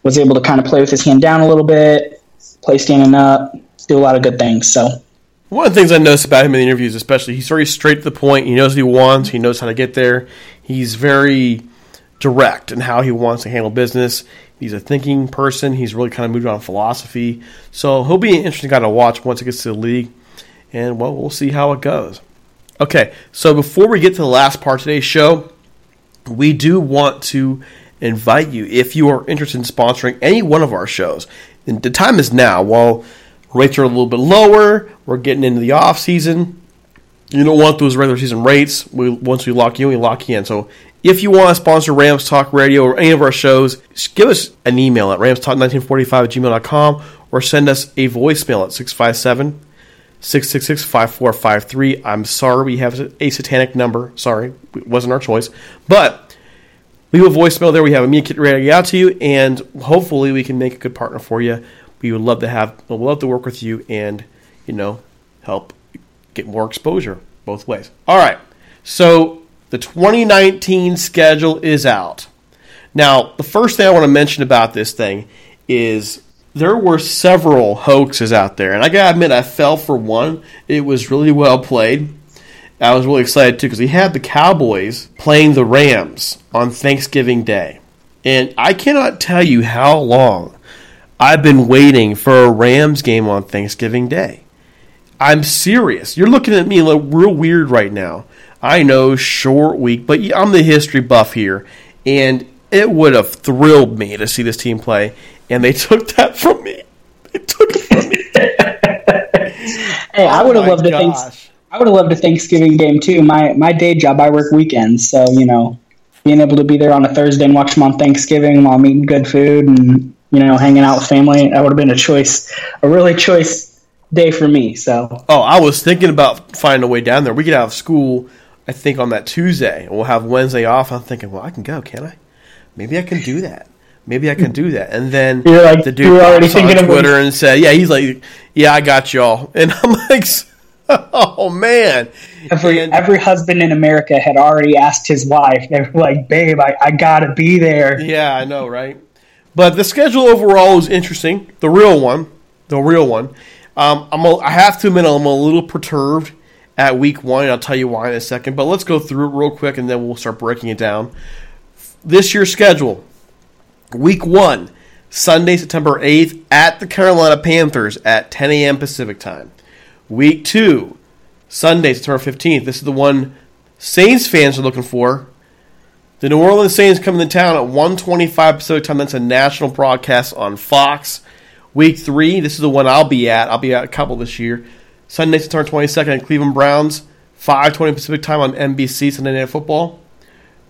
was able to kind of play with his hand down a little bit, play standing up, do a lot of good things. So One of the things I noticed about him in the interviews, especially, he's very straight to the point. He knows what he wants. He knows how to get there. He's very direct in how he wants to handle business. He's a thinking person. He's really kind of moved on philosophy. So he'll be an interesting guy to watch once he gets to the league. And, well, we'll see how it goes. Okay, so before we get to the last part of today's show, we do want to invite you, if you are interested in sponsoring any one of our shows, and the time is now. While rates are a little bit lower, we're getting into the off season. You don't want those regular season rates. We, once we lock you in, we lock you in. So if you want to sponsor Rams Talk Radio or any of our shows, give us an email at ramstalk1945 at gmail.com or send us a voicemail at 657 666 5453. I'm sorry we have a satanic number. Sorry, it wasn't our choice. But leave a voicemail there. We have a media kit ready out to you, and hopefully we can make a good partner for you. We would love to have, we'd love to work with you and, you know, help get more exposure both ways. All right. So the 2019 schedule is out. Now, the first thing I want to mention about this thing is there were several hoaxes out there, and I gotta admit, I fell for one. It was really well played. I was really excited too because we had the Cowboys playing the Rams on Thanksgiving Day, and I cannot tell you how long I've been waiting for a Rams game on Thanksgiving Day. I'm serious. You're looking at me little real weird right now. I know, short week, but I'm the history buff here, and it would have thrilled me to see this team play, and they took that from me. They took it from me. Hey, I Oh would have oh my loved a gosh. thanks- I would have loved a Thanksgiving game too. My my day job, I work weekends, so you know, being able to be there on a Thursday and watch them on Thanksgiving while I'm eating good food and you know hanging out with family, that would have been a choice, a really choice day for me. So Oh, I was thinking about finding a way down there. We get out of school, I think, on that Tuesday, we'll have Wednesday off. I'm thinking, well, I can go, can I? Maybe I can do that. Maybe I can do that. And then You're like- the dude you're already pops on Twitter and said, "Yeah, he's like, yeah, I got y'all," and I'm like, oh man! Every every husband in America had already asked his wife. They were like, "Babe, I, I gotta be there." Yeah, I know, right? But the schedule overall is interesting. The real one, the real one. Um, I'm a, I have to admit I'm a little perturbed at week one. And I'll tell you why in a second. But let's go through it real quick, and then we'll start breaking it down. This year's schedule: Week one, Sunday, September 8th, at the Carolina Panthers at 10 a.m. Pacific time. Week two, Sunday, September 15th. This is the one Saints fans are looking for. The New Orleans Saints coming to town at 125 Pacific time. That's a national broadcast on Fox. Week three, this is the one I'll be at. I'll be at a couple this year. Sunday, September 22nd at Cleveland Browns, 520 Pacific time on NBC Sunday Night Football.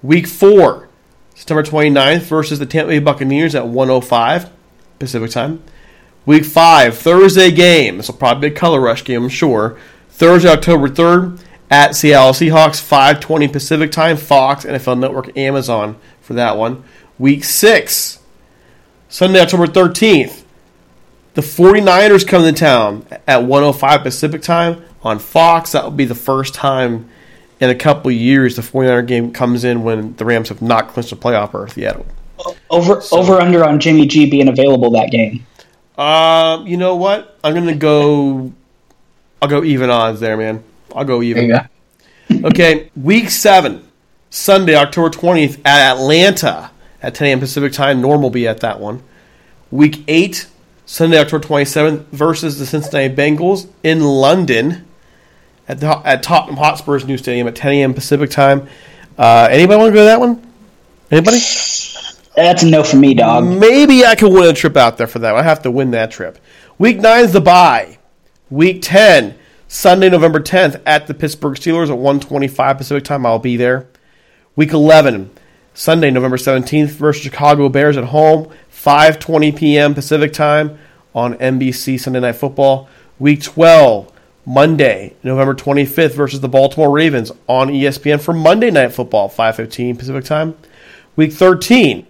Week four, September 29th versus the Tampa Bay Buccaneers at 105 Pacific time. Week 5, Thursday game. This will probably be a color rush game, I'm sure. Thursday, October 3rd at Seattle Seahawks, 520 Pacific time, Fox, NFL Network, Amazon for that one. Week 6, Sunday, October 13th. The 49ers come to town at 105 Pacific time on Fox. That will be the first time in a couple of years the 49er game comes in when the Rams have not clinched a playoff berth yet. Over over under on Jimmy G being available that game. Um, you know what? I'm gonna go. I'll go even odds there, man. I'll go even. There okay, week seven, Sunday, October 20th at Atlanta at 10 a.m. Pacific time. Norm will be at that one. Week eight, Sunday, October 27th versus the Cincinnati Bengals in London at the at Tottenham Hotspur's new stadium at 10 a.m. Pacific time. Uh, anybody want to go to that one? Anybody? That's a no for me, dog. Maybe I could win a trip out there for that. I have to win that trip. Week nine is the bye. Week ten, Sunday, November 10th at the Pittsburgh Steelers at 125 Pacific time. I'll be there. Week 11, Sunday, November 17th versus Chicago Bears at home, 5:20 p.m. Pacific time on NBC Sunday Night Football. Week 12, Monday, November 25th versus the Baltimore Ravens on ESPN for Monday Night Football, 5:15 Pacific time. Week 13,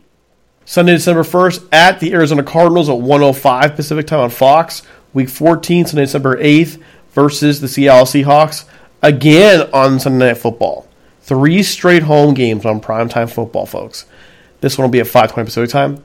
Sunday, December 1st at the Arizona Cardinals at 1:05 Pacific time on Fox. Week 14, Sunday, December 8th versus the Seattle Seahawks again on Sunday Night Football. Three straight home games on primetime football, folks. This one will be at 5:20 Pacific time.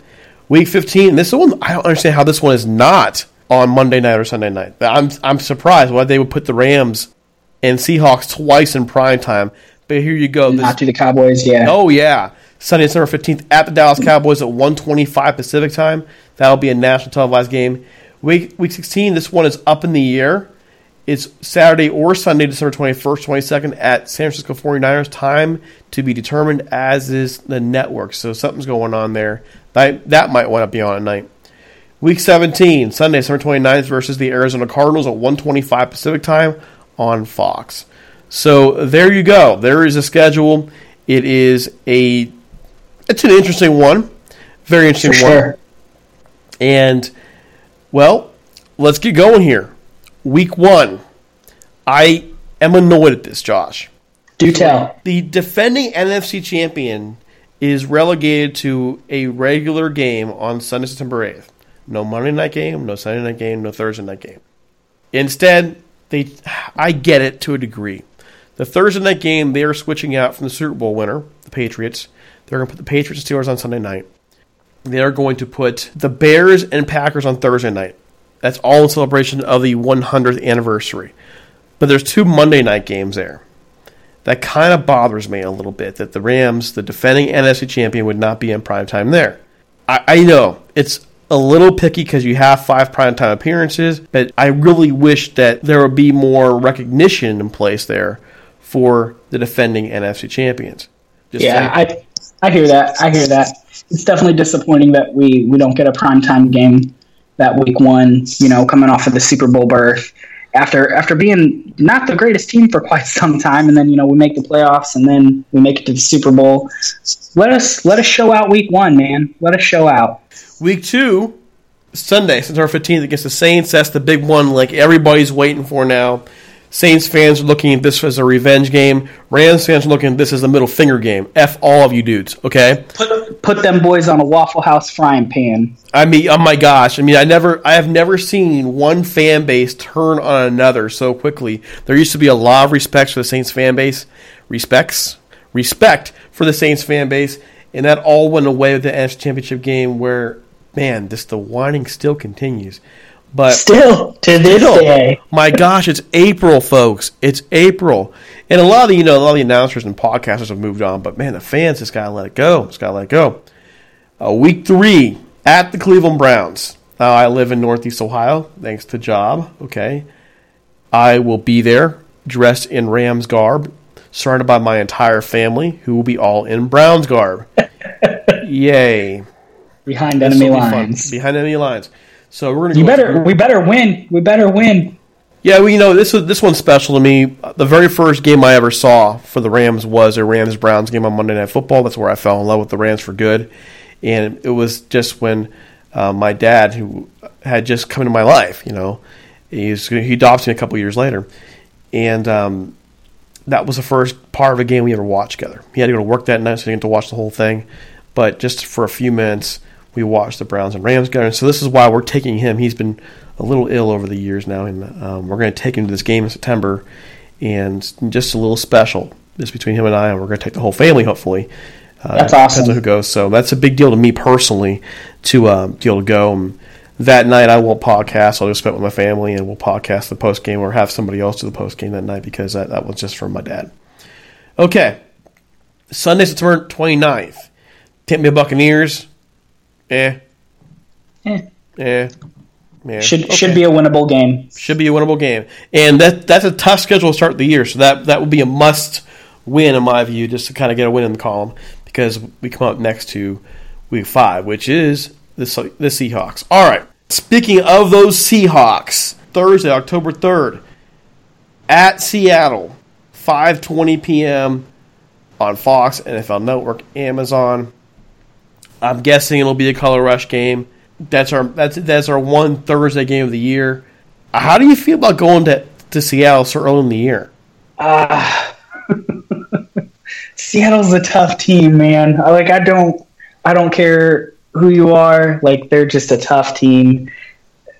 Week 15. This one I don't understand how this one is not on Monday night or Sunday night. I'm I'm surprised why they would put the Rams and Seahawks twice in prime time. But here you go. Not to the Cowboys, yeah. Oh yeah. Sunday, December 15th at the Dallas Cowboys at 125 Pacific time. That'll be a national televised game. Week week 16, this one is up in the air. It's Saturday or Sunday, December 21st, 22nd at San Francisco 49ers. Time to be determined, as is the network. So something's going on there. That, that might want to be on at night. Week 17, Sunday, December 29th versus the Arizona Cardinals at 125 Pacific time on Fox. So there you go. There is a schedule. It is a it's an interesting one. Very interesting For one. sure. And well, let's get going here. Week one. I am annoyed at this, Josh. Do tell. The defending NFC champion is relegated to a regular game on Sunday, September 8th. No Monday night game, no Sunday night game, no Thursday night game. Instead, they I get it to a degree. The Thursday night game, they are switching out from the Super Bowl winner, the Patriots. They're going to put the Patriots and Steelers on Sunday night. They are going to put the Bears and Packers on Thursday night. That's all in celebration of the 100th anniversary. But there's two Monday night games there. That kind of bothers me a little bit that the Rams, the defending NFC champion, would not be in prime time there. I, I know it's a little picky because you have five primetime appearances, but I really wish that there would be more recognition in place there for the defending NFC champions. Just yeah. I I hear that. I hear that. It's definitely disappointing that we we don't get a primetime game that week one. You know, coming off of the Super Bowl berth after after being not the greatest team for quite some time, and then you know we make the playoffs, and then we make it to the Super Bowl. Let us let us show out week one, man. Let us show out. Week two, Sunday, September 15th against the Saints. That's the big one, like everybody's waiting for now. Saints fans are looking at this as a revenge game. Rams fans are looking at this as a middle finger game. F all of you dudes, okay? Put put them boys on a Waffle House frying pan. I mean, oh my gosh! I mean, I never, I have never seen one fan base turn on another so quickly. There used to be a lot of respect for the Saints fan base, respects, respect for the Saints fan base, and that all went away with the NFC Championship game. Where, man, this the whining still continues. But Still to this Still, day. my gosh, it's April, folks. It's April, and a lot of the you know a lot of the announcers and podcasters have moved on. But man, the fans just gotta let it go. Just gotta let it go. Uh, week three at the Cleveland Browns. Now I live in Northeast Ohio, thanks to job. Okay, I will be there dressed in Rams garb, surrounded by my entire family, who will be all in Browns garb. Yay! Behind This enemy will be fun. lines. Behind enemy lines. So we're gonna. You go better we better win. We better win. Yeah, well, you know this was this one's special to me. The very first game I ever saw for the Rams was a Rams Browns game on Monday Night Football. That's where I fell in love with the Rams for good, and it was just when uh, my dad, who had just come into my life, you know, he's he adopted me a couple years later, and um, that was the first part of a game we ever watched together. He had to go to work that night, so he didn't get to watch the whole thing, but just for a few minutes, we watched the Browns and Rams together. And so this is why we're taking him. He's been a little ill over the years now, and um, we're going to take him to this game in September, and just a little special just between him and I, and we're going to take the whole family, hopefully. Uh, That's Depends awesome. on who goes. So that's a big deal to me personally to um, be able to go. And that night, I won't podcast. I'll just spend with my family, and we'll podcast the post game or have somebody else do the post game that night because that, that was just from my dad. Okay. Sunday, September 29th. Tampa Bay Buccaneers. Eh. Eh. Eh. Yeah. Should should be a winnable game. Should be a winnable game, and that that's a tough schedule to start the year. So that that would be a must win in my view, just to kind of get a win in the column because we come up next to week five, which is the the Seahawks. All right. Speaking of those Seahawks, Thursday, October third, at Seattle, five twenty p.m. on Fox, NFL Network, Amazon. I'm guessing it'll be a color rush game. That's our that's that's our one Thursday game of the year. How do you feel about going to to Seattle so early in the year? Uh, Seattle's a tough team, man. Like I don't I don't care who you are. Like they're just a tough team.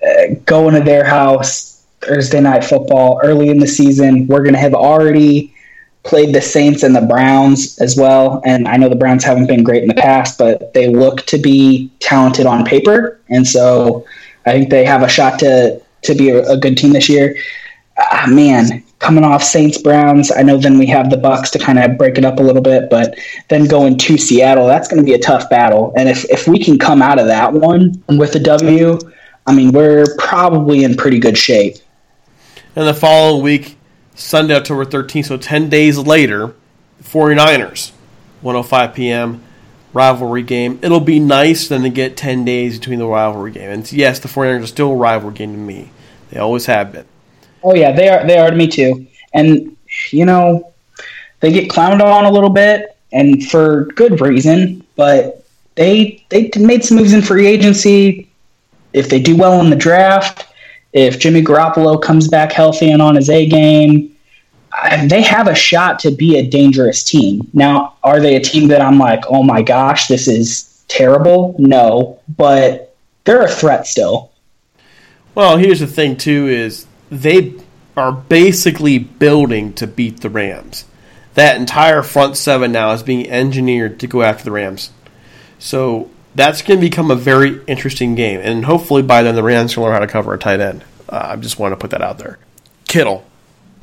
Uh, going to their house Thursday night football early in the season. We're gonna have already played the Saints and the Browns as well. And I know the Browns haven't been great in the past, but they look to be talented on paper. And so I think they have a shot to to be a, a good team this year. Ah, man, coming off Saints Browns, I know then we have the Bucks to kind of break it up a little bit, but then going to Seattle, that's going to be a tough battle. And if if we can come out of that one with a W, I mean, we're probably in pretty good shape. And the following week, Sunday, October 13th, so 10 days later, 49ers, 105 p.m. rivalry game. It'll be nice then to get 10 days between the rivalry game. And yes, the 49ers are still a rivalry game to me. They always have been. Oh yeah, they are. They are to me too. And you know, they get clowned on a little bit, and for good reason. But they they made some moves in free agency. If they do well in the draft, if Jimmy Garoppolo comes back healthy and on his A game, they have a shot to be a dangerous team. Now, are they a team that I'm like, oh my gosh, this is terrible? No, but they're a threat still. Well, here's the thing too: is they are basically building to beat the Rams. That entire front seven now is being engineered to go after the Rams. So that's going to become a very interesting game, and hopefully by then the Rams will learn how to cover a tight end. Uh, I just want to put that out there. Kittle,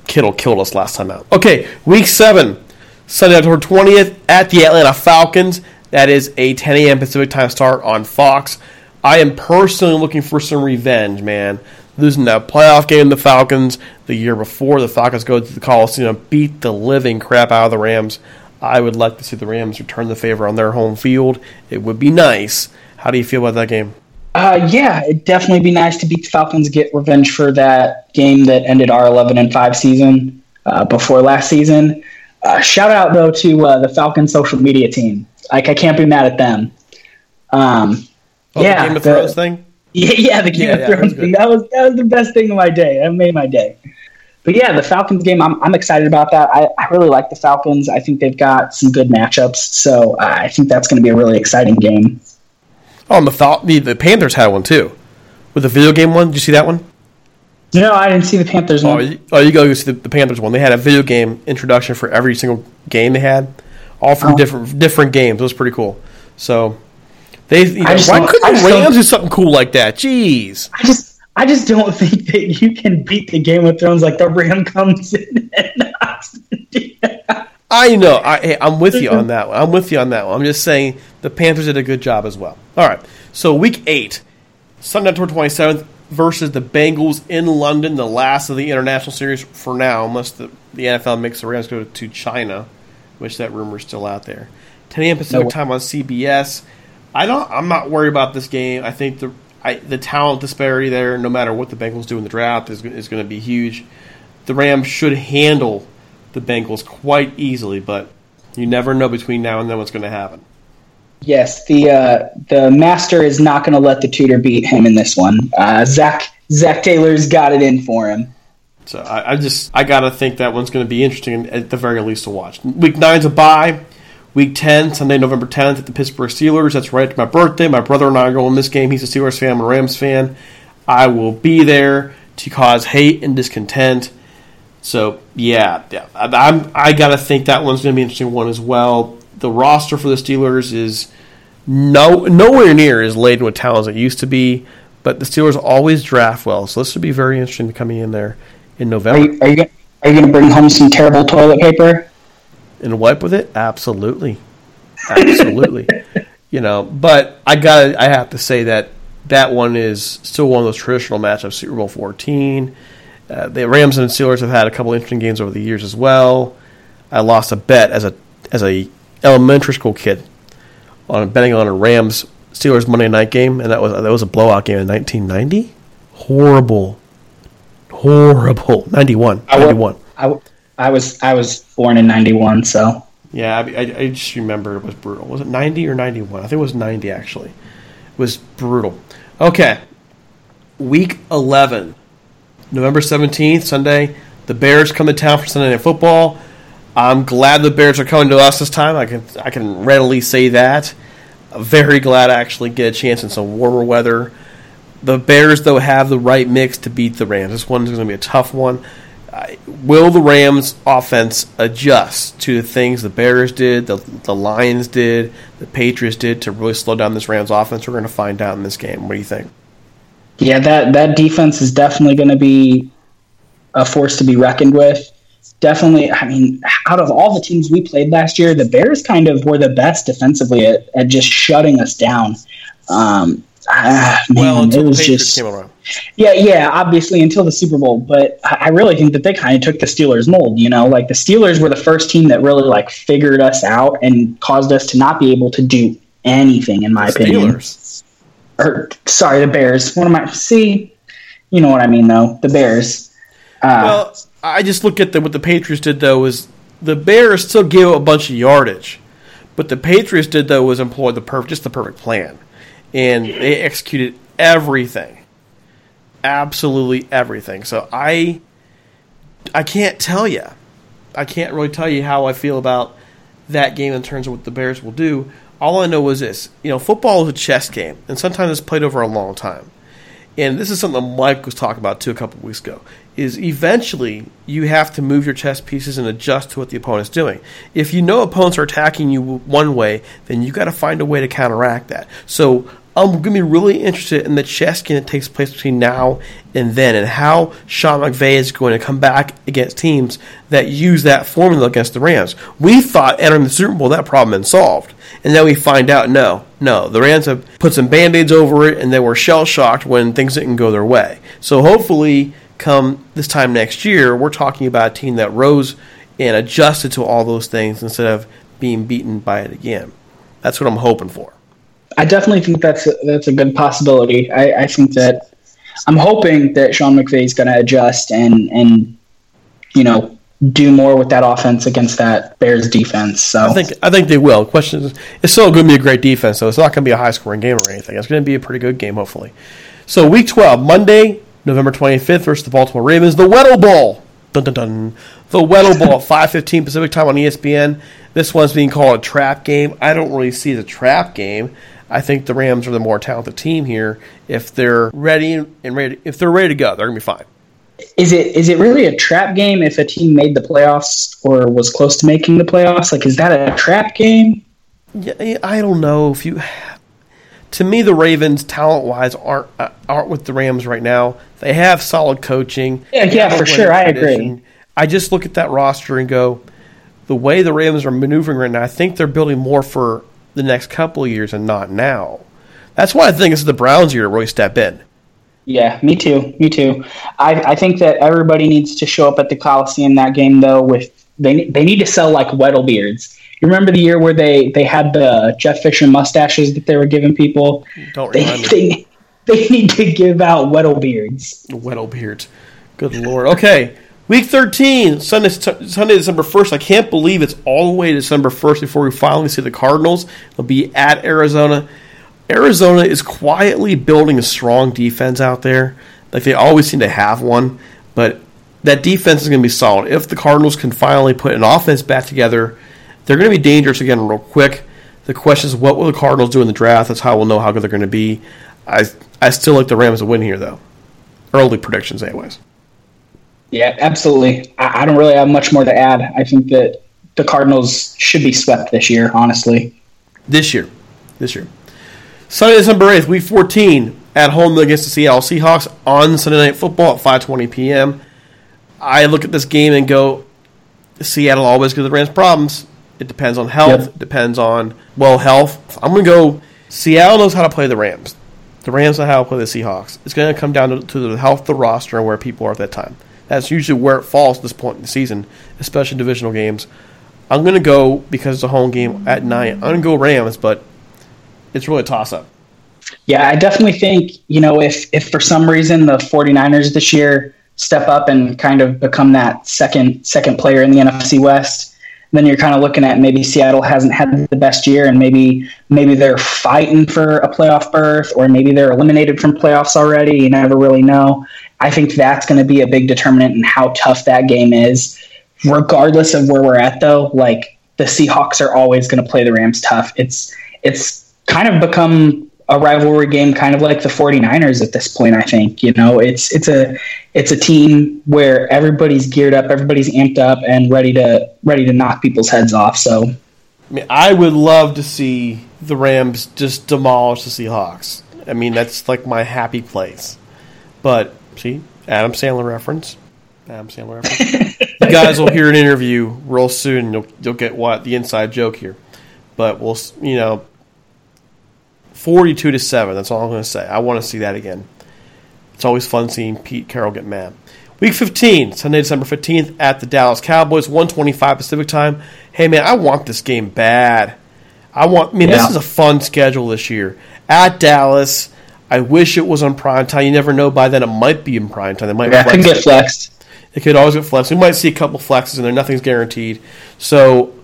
Kittle killed us last time out. Okay, week seven, Sunday, October twentieth, at the Atlanta Falcons. That is a 10 a.m. Pacific time start on Fox. I am personally looking for some revenge, man. Losing that playoff game to the Falcons the year before, the Falcons go to the Coliseum beat the living crap out of the Rams. I would like to see the Rams return the favor on their home field. It would be nice. How do you feel about that game? Uh, yeah, it'd definitely be nice to beat the Falcons, get revenge for that game that ended our 11 and 5 season uh, before last season. Uh, shout out, though, to uh, the Falcons social media team. Like, I can't be mad at them. Um, Oh, yeah, the Game of the- Thrones thing? Yeah, yeah, the Game Yeah, of yeah, that was Thrones thing. That was, that was the best thing of my day. That made my day. But yeah, the Falcons game, I'm, I'm excited about that. I, I really like the Falcons. I think they've got some good matchups. So uh, I think that's going to be a really exciting game. Oh, and the, Fal- the the Panthers had one too, with the video game one. Did you see that one? No, I didn't see the Panthers Oh, one. you, oh, you go see the, the Panthers one. They had a video game introduction for every single game they had, all from Oh. different different games. It was pretty cool. So they, you know, why couldn't I the Rams do something cool like that? Jeez. I just I just don't think that you can beat the Game of Thrones like the Ram comes in and knocks I know. I, hey, I'm with you on that one. I'm with you on that one. I'm just saying the Panthers did a good job as well. All right. So week eight, Sunday, October 27th versus the Bengals in London, the last of the international series for now, unless the, the NFL makes the Rams go to China, which that rumor is still out there. 10 a.m. Pacific No. time on CBS. I don't. I'm not worried about this game. I think the I, the talent disparity there, no matter what the Bengals do in the draft, is, is going to be huge. The Rams should handle the Bengals quite easily, but you never know between now and then what's going to happen. Yes, the uh, the master is not going to let the tutor beat him in this one. Uh, Zac Zac Taylor's got it in for him. So I, I just I gotta think that one's going to be interesting at the very least to watch. Week nine's a bye. Week ten, Sunday, November tenth, at the Pittsburgh Steelers. That's right, it's my birthday. My brother and I are going this game. He's a Steelers fan, I'm a Rams fan. I will be there to cause hate and discontent. So yeah, yeah, I, I'm I gotta think that one's going to be an interesting one as well. The roster for the Steelers is no nowhere near as laden with talent as it used to be, but the Steelers always draft well, so this would be very interesting coming in there in Are November. you are you, are you going to bring home some terrible toilet paper? And wipe with it? Absolutely, absolutely. you know, but I got I have to say that that one is still one of those traditional matchups. Super Bowl fourteen. Uh, the Rams and Steelers have had a couple interesting games over the years as well. I lost a bet as a as a elementary school kid on betting on a Rams Steelers Monday night game, and that was that was a blowout game in 1990. Horrible, horrible. 91, I wa- 91. I, I was I was born in '91, so Yeah, I, I, just remember it was brutal. Was it 90 or 91? I think it was 90, actually. It was brutal. Okay. Week 11, November 17th, Sunday. The Bears come to town for Sunday Night Football. I'm glad the Bears are coming to us this time. I can I can readily say that. Very glad I actually get a chance in some warmer weather. The Bears, though, have the right mix to beat the Rams. This one's going to be a tough one. Uh, will the Rams offense adjust to the things the Bears did, the, the Lions did, the Patriots did to really slow down this Rams offense? We're going to find out in this game. What do you think? yeah, that that defense is definitely going to be a force to be reckoned with. Definitely, I mean, out of all the teams we played last year, the Bears kind of were the best defensively at, at just shutting us down. Um, ah, man, well, it was Patriots just came around. Yeah, yeah, obviously until the Super Bowl, but I really think that they kind of took the Steelers mold, you know, like the Steelers were the first team that really like figured us out and caused us to not be able to do anything in my opinion. Or sorry, the Bears. What am I see? You know what I mean though, the Bears. Uh, Well, I just look at the, what the Patriots did though is the Bears still gave a bunch of yardage, but the Patriots did though was employ the perfect just the perfect plan, and they executed everything, absolutely everything. So I, I can't tell you, I can't really tell you how I feel about that game in terms of what the Bears will do. All I know is this: you know, football is a chess game, and sometimes it's played over a long time and this is something Mike was talking about too a couple weeks ago, is eventually you have to move your chess pieces and adjust to what the opponent's doing. If you know opponents are attacking you one way, then you got to find a way to counteract that. So Um, I'm going to be really interested in the chess game that takes place between now and then, and how Sean McVay is going to come back against teams that use that formula against the Rams. We thought entering the Super Bowl that problem been solved, and then we find out no, no, the Rams have put some band-aids over it, and they were shell shocked when things didn't go their way. So hopefully, come this time next year, we're talking about a team that rose and adjusted to all those things instead of being beaten by it again. That's what I'm hoping for. I definitely think that's a, that's a good possibility. I, I think that I'm hoping that Sean McVay is going to adjust and and you know do more with that offense against that Bears defense. So I think I think they will. Question is, it's still going to be a great defense, so it's not going to be a high scoring game or anything. It's going to be a pretty good game, hopefully. So week twelve, Monday, November twenty fifth versus the Baltimore Ravens, the Weddle Bowl. Dun dun dun. The Weddle Bowl at five fifteen Pacific time on ESPN. This one's being called a trap game. I don't really see the trap game. I think the Rams are the more talented team here. If they're ready and ready, if they're ready to go, they're gonna be fine. Is it is it really a trap game if a team made the playoffs or was close to making the playoffs? Like, is that a trap game? Yeah, I don't know if you. To me, the Ravens, talent wise, aren't uh, aren't with the Rams right now. They have solid coaching. Yeah, yeah, for sure. I tradition. agree. I just look at that roster and go, the way the Ravens are maneuvering right now, I think they're building more for the next couple of years and not now. That's why I think is the Browns' year to really step in. Yeah, me too. Me too. I, I think that everybody needs to show up at the Coliseum that game though. With they they need to sell like Weddle beards. You remember the year where they they had the Jeff Fisher mustaches that they were giving people? Don't They remind me. they, they need to give out Weddle beards. Weddle beards. Good lord. Okay, week thirteen, Sunday, Sunday, December first. I can't believe it's all the way to December first before we finally see the Cardinals. They'll be at Arizona. Arizona is quietly building a strong defense out there. Like they always seem to have one, but that defense is going to be solid. If the Cardinals can finally put an offense back together, they're going to be dangerous again real quick. The question is, what will the Cardinals do in the draft? That's how we'll know how good they're going to be. I I still like the Rams to win here, though. Early predictions, anyways. Yeah, absolutely. I, I don't really have much more to add. I think that the Cardinals should be swept this year. Honestly, This year. This year. Sunday, December 8th, week 14, at home against the Seattle Seahawks on Sunday Night Football at 5.20 p.m. I look at this game and go, Seattle always gives the Rams problems. It depends on health. Yep. It depends on, well, health. I'm going to go, Seattle knows how to play the Rams. The Rams know how to play the Seahawks. It's going to come down to, to the health of the roster and where people are at that time. That's usually where it falls at this point in the season, especially divisional games. I'm going to go, because it's a home game at night, I'm going to go Rams, but it's really a toss up. Yeah, I definitely think, you know, if if for some reason the 49ers this year step up and kind of become that second second player in the NFC West, then you're kind of looking at maybe Seattle hasn't had the best year and maybe maybe they're fighting for a playoff berth or maybe they're eliminated from playoffs already. You never really know. I think that's going to be a big determinant in how tough that game is. Regardless of where we're at though, like the Seahawks are always going to play the Rams tough. It's it's kind of become a rivalry game kind of like the 49ers at this point I think you know it's it's a it's a team where everybody's geared up everybody's amped up and ready to ready to knock people's heads off so I mean, I would love to see the Rams just demolish the Seahawks. I mean, that's like my happy place. But see, Adam Sandler reference. Adam Sandler reference. you guys will hear an interview real soon. You'll you'll get what the inside joke here. But we'll you know, forty-two to seven. That's all I'm going to say. I want to see that again. It's always fun seeing Pete Carroll get mad. Week 15, Sunday, December 15th at the Dallas Cowboys, 125 Pacific time. Hey, man, I want this game bad. I want, I mean, Yeah. this is a fun schedule this year. At Dallas, I wish it was on prime time. You never know. By then, it might be in prime time. They might yeah, it flex can get flexed It could always get flexed. We might see a couple flexes in there. Nothing's guaranteed. So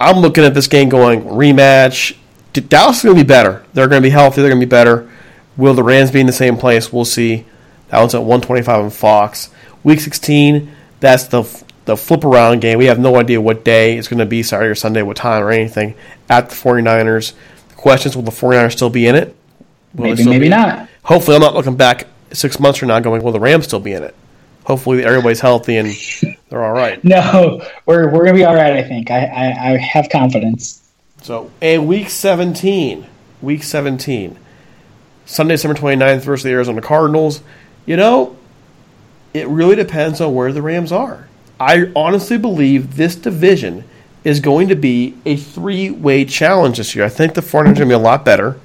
I'm looking at this game going rematch. Dallas is going to be better. They're going to be healthy. They're going to be better. Will the Rams be in the same place? We'll see. That one's at 125 on Fox. Week 16, that's the the flip around game. We have no idea what day it's going to be, Saturday or Sunday, what time or anything, at the 49ers. The question is, will the 49ers still be in it? Will maybe maybe not Hopefully, I'm not looking back six months from now going, will the Rams still be in it? Hopefully, everybody's healthy and they're all right. no we're we're gonna be all right I think I I, I have confidence So, and week 17, week 17, Sunday, December 29th versus the Arizona Cardinals. You know, it really depends on where the Rams are. I honestly believe this division is going to be a three way challenge this year. I think the 49ers are going to be a lot better.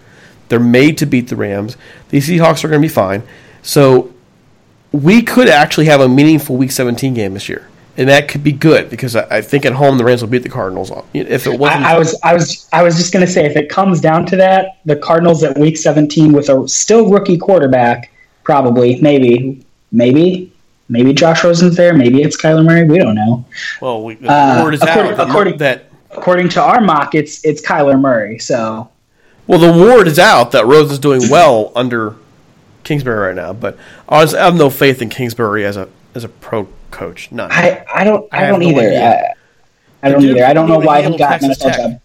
They're made to beat the Rams. The Seahawks are going to be fine. So we could actually have a meaningful Week 17 game this year. And that could be good because I, I think at home the Rams will beat the Cardinals. If it wasn't, I, I was I was I was just gonna say if it comes down to that the Cardinals at week 17 with a still rookie quarterback probably maybe maybe maybe Josh Rosen's there maybe it's Kyler Murray we don't know well, we, the Uh, according- that, according- that according to our mock it's it's Kyler Murray so well the word is out that Rose is doing well under Kingsbury right now. But honestly, I have no faith in Kingsbury as a as a pro coach. None. I, I don't I, I don't no either. idea. I, I don't dude either. I don't know why he got an handle NFL job.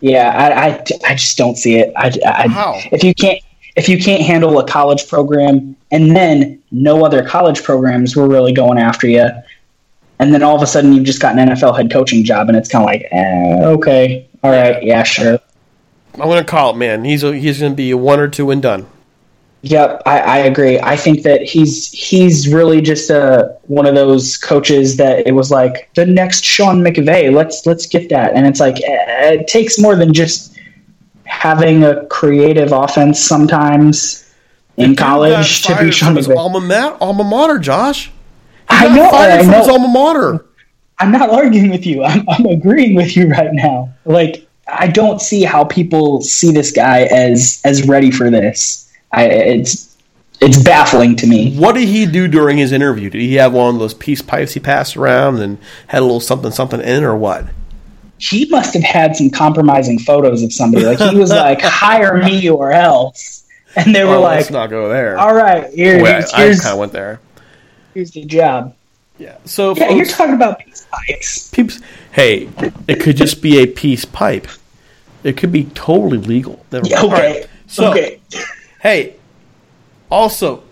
Yeah, I, I, I just don't see it. I, I, How? If you can't if you can't handle a college program and then no other college programs were really going after you, and then all of a sudden you've just got an NFL head coaching job, and it's kind of like, eh, okay, all right, yeah, sure. I'm going to call it, man. He's a, he's going to be a one or two and done. Yep, I, I agree. I think that he's he's really just a one of those coaches that it was like the next Sean McVay. Let's let's get that, and it's like eh, it takes more than just having a creative offense sometimes in college to be Sean McVay. alma mater, alma mater, Josh. I know, I know. alma mater. I'm not arguing with you. I'm, I'm agreeing with you right now. Like I don't see how people see this guy as as ready for this. I it's it's baffling to me. What did he do during his interview? Did he have one of those peace pipes he passed around and had a little something something in, or what? he must have had some compromising photos of somebody. Like he was like, "Hire me or else," and they were Oh, like, let's not go there. "All right, here, Well, here's, I kind of went there. here's the job." Yeah. So Yeah, you're talking about peace pipes. Peeps, hey, it could just be a peace pipe. It could be totally legal. Yeah, okay, right. So, okay. hey, also,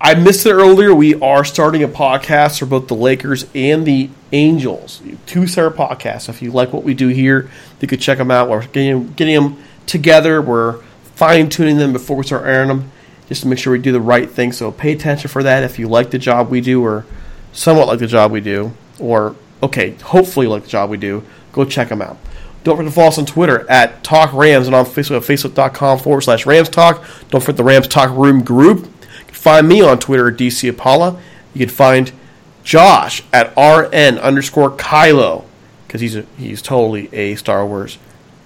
I missed it earlier. We are starting a podcast for both the Lakers and the Angels. Two separate podcasts. If you like what we do here, you could check them out. We're getting, getting them together. We're fine tuning them before we start airing them, just to make sure we do the right thing. So pay attention for that. If you like the job we do, or somewhat like the job we do, or okay, hopefully you like the job we do, go check them out. Don't forget to follow us on Twitter at Talk Rams and on Facebook at facebook.com forward slash Rams Talk. Don't forget the Rams Talk Room group. You can find me on Twitter at DC Apollo. You can find Josh at RN underscore Kylo because he's, he's totally a Star Wars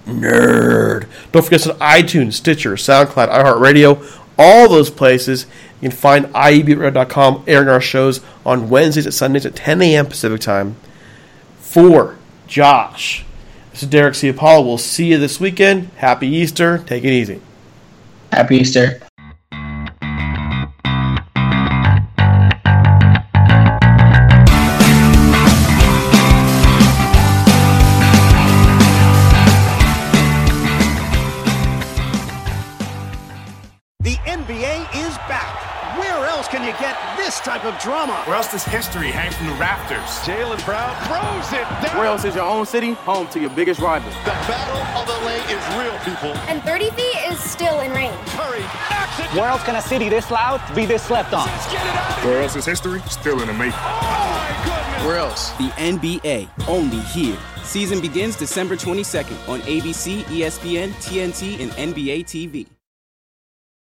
nerd. Don't forget on iTunes, Stitcher, SoundCloud, iHeartRadio, all those places. You can find IEBeatRadio.com airing our shows on Wednesdays and Sundays at 10 a.m. Pacific Time. For Josh, this is Derek C. Apollo. We'll see you this weekend. Happy Easter. Take it easy. Happy Easter. Type of drama? Where else does history hang from the rafters? Jaylen Brown throws it down. Where else is your own city home to your biggest rival? The battle of the lane is real, people. And 30 feet is still in range. Curry knocks it. Where else can a city this loud be this slept on? Where else is history still in the making? Oh, Where else? The NBA, only here. Season begins December 22nd on ABC, ESPN, TNT, and NBA TV.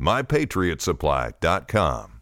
MyPatriotSupply.com.